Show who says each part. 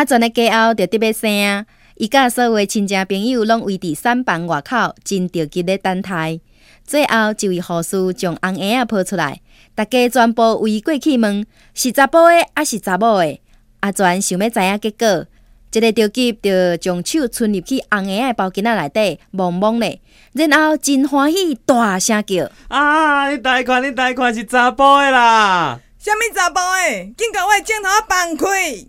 Speaker 1: 阿全的家后就特别生，伊甲所有亲戚朋友拢围伫产房外口，真着急咧等待。最后，一位护士将红婴仔抱出来，大家全部围过去问：是查甫的还是查某的？阿全想要知影结果，一个着急就将手伸入去红婴仔包巾仔内底，摸摸咧，然后真欢喜，大声叫：
Speaker 2: 啊！你大看，你大看是查甫的啦！
Speaker 3: 什么查甫的？紧甲我镜头放开！